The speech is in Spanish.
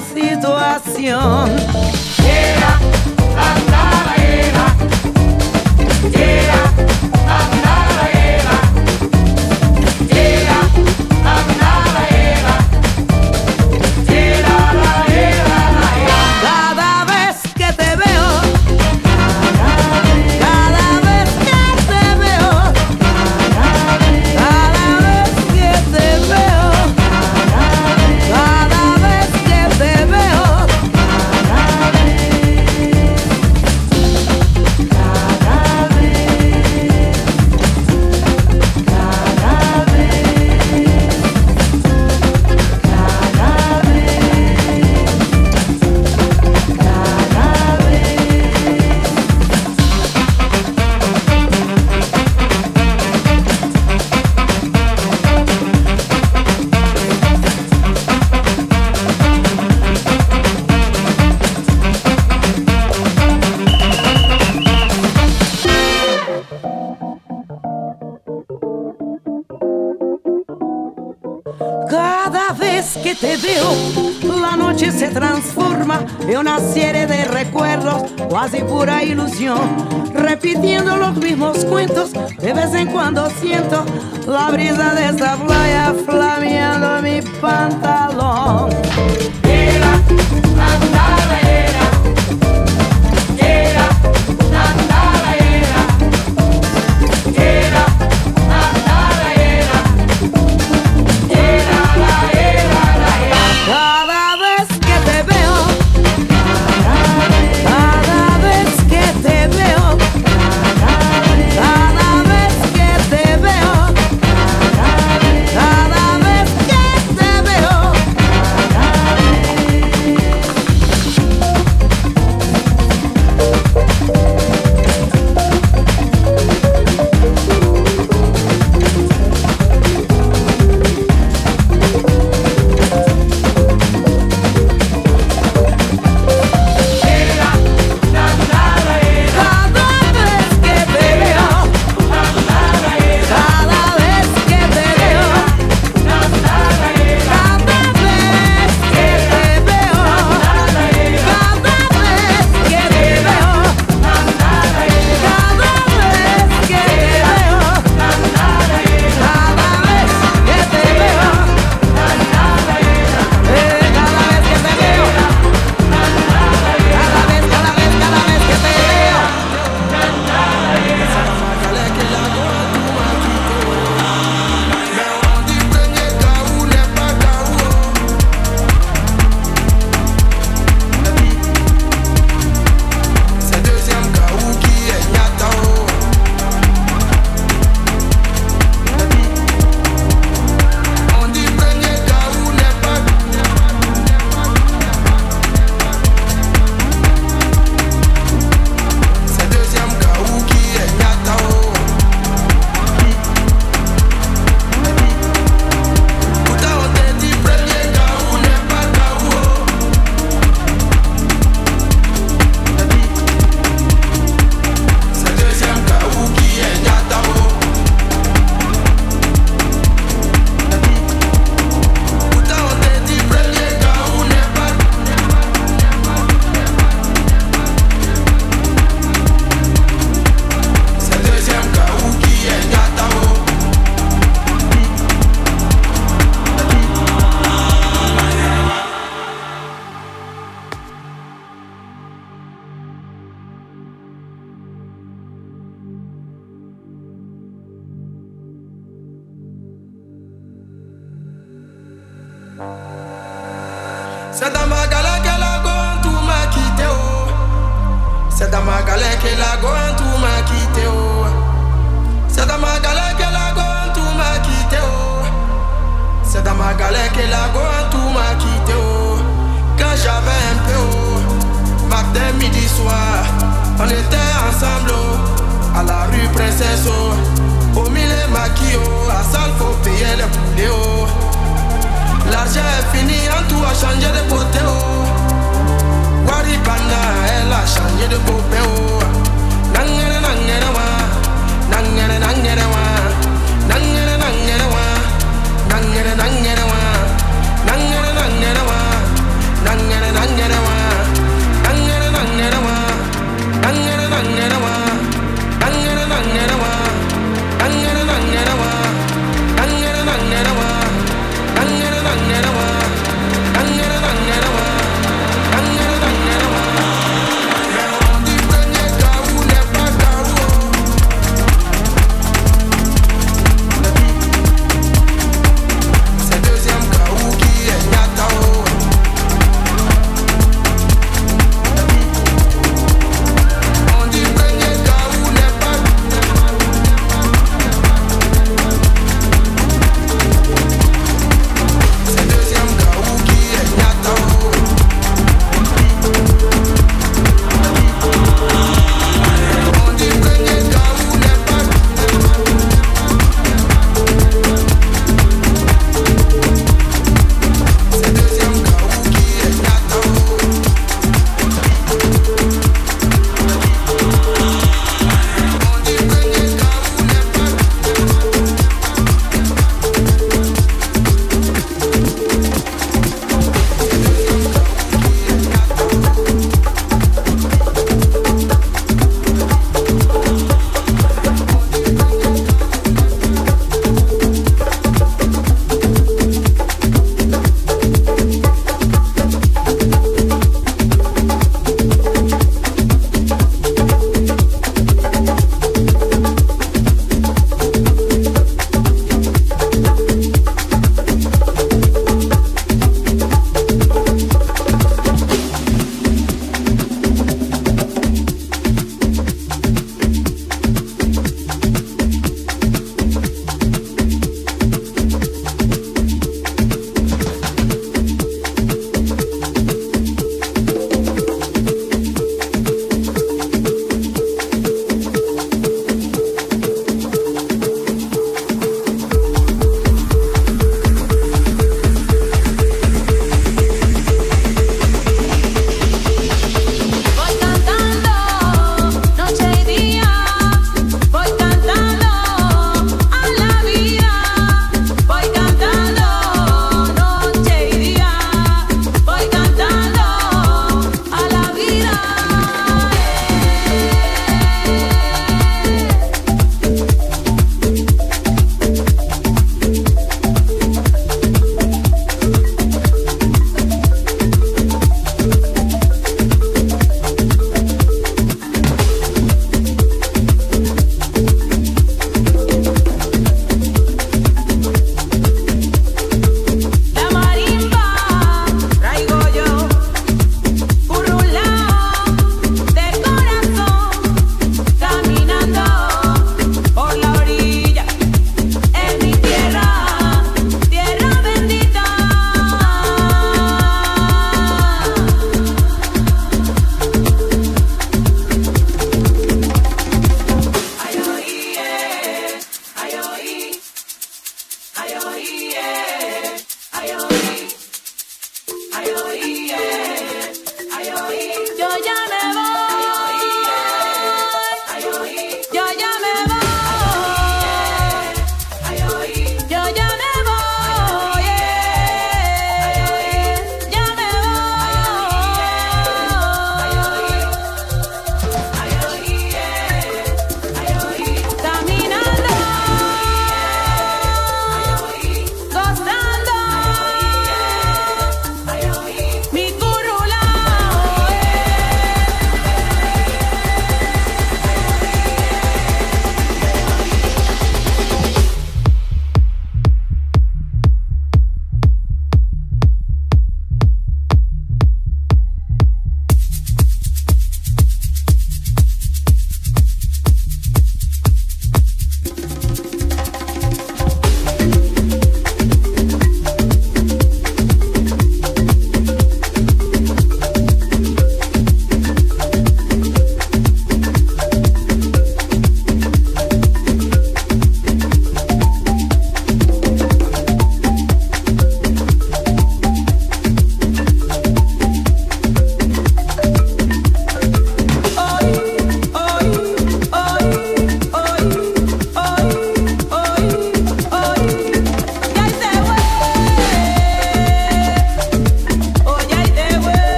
situación.